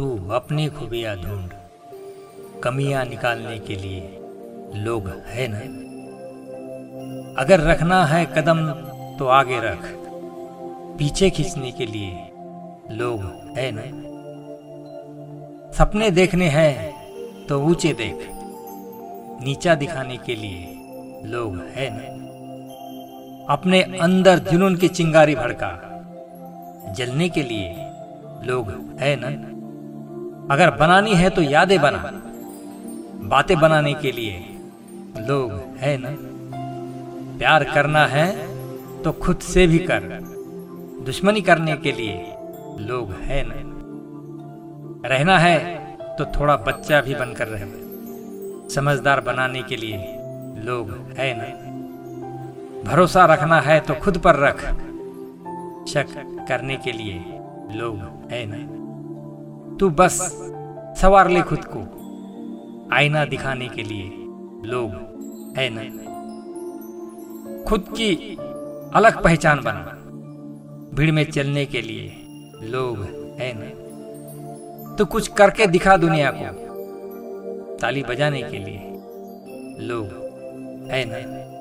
तू अपनी खूबियाँ ढूंढ। कमियाँ निकालने के लिए लोग है न? अगर रखना है कदम तो आगे रख। पीछे खींचने के लिए लोग है न? सपने देखने हैं तो ऊँचे देख। नीचा दिखाने के लिए लोग है न? अपने अंदर जुनून की चिंगारी भड़का। जलने के लिए लोग है न? अगर बनानी है तो यादें बना। बातें बनाने के लिए। लोग है न? प्यार करना है तो खुद से भी कर। दुश्मनी करने के लिए लोग है न? रहना है तो थोड़ा बच्चा भी बनकर रहे। समझदार बनाने के लिए लोग है न? भरोसा रखना है तो खुद पर रख। शक करने के लिए लोग है न? तू बस सवार ले खुद को। आईना दिखाने के लिए लोग है न। खुद की अलग पहचान बना। भीड़ में चलने के लिए लोग है न। तो कुछ करके दिखा दुनिया को। ताली बजाने के लिए लोग है न।